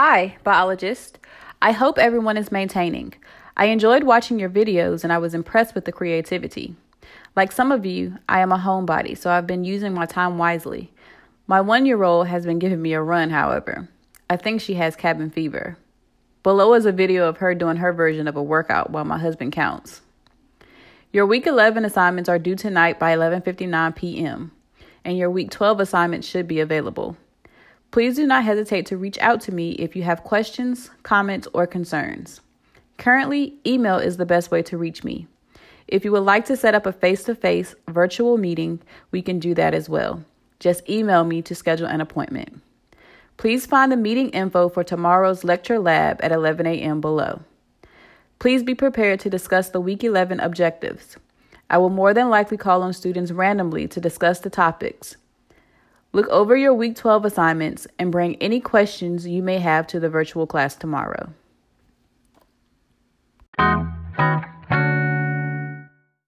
Hi, biologist. I hope everyone is maintaining. I enjoyed watching your videos and I was impressed with the creativity. Like some of you, I am a homebody, so I've been using my time wisely. My one year old has been giving me a run, however. I think she has cabin fever. Below is a video of her doing her version of a workout while my husband counts. Your week 11 assignments are due tonight by 11:59 p.m. and your week 12 assignments should be available. Please do not hesitate to reach out to me if you have questions, comments, or concerns. Currently, email is the best way to reach me. If you would like to set up a face to face virtual meeting, we can do that as well. Just email me to schedule an appointment. Please find the meeting info for tomorrow's lecture lab at 11 a.m. below. Please be prepared to discuss the Week 11 objectives. I will more than likely call on students randomly to discuss the topics. Look over your Week 12 assignments and bring any questions you may have to the virtual class tomorrow.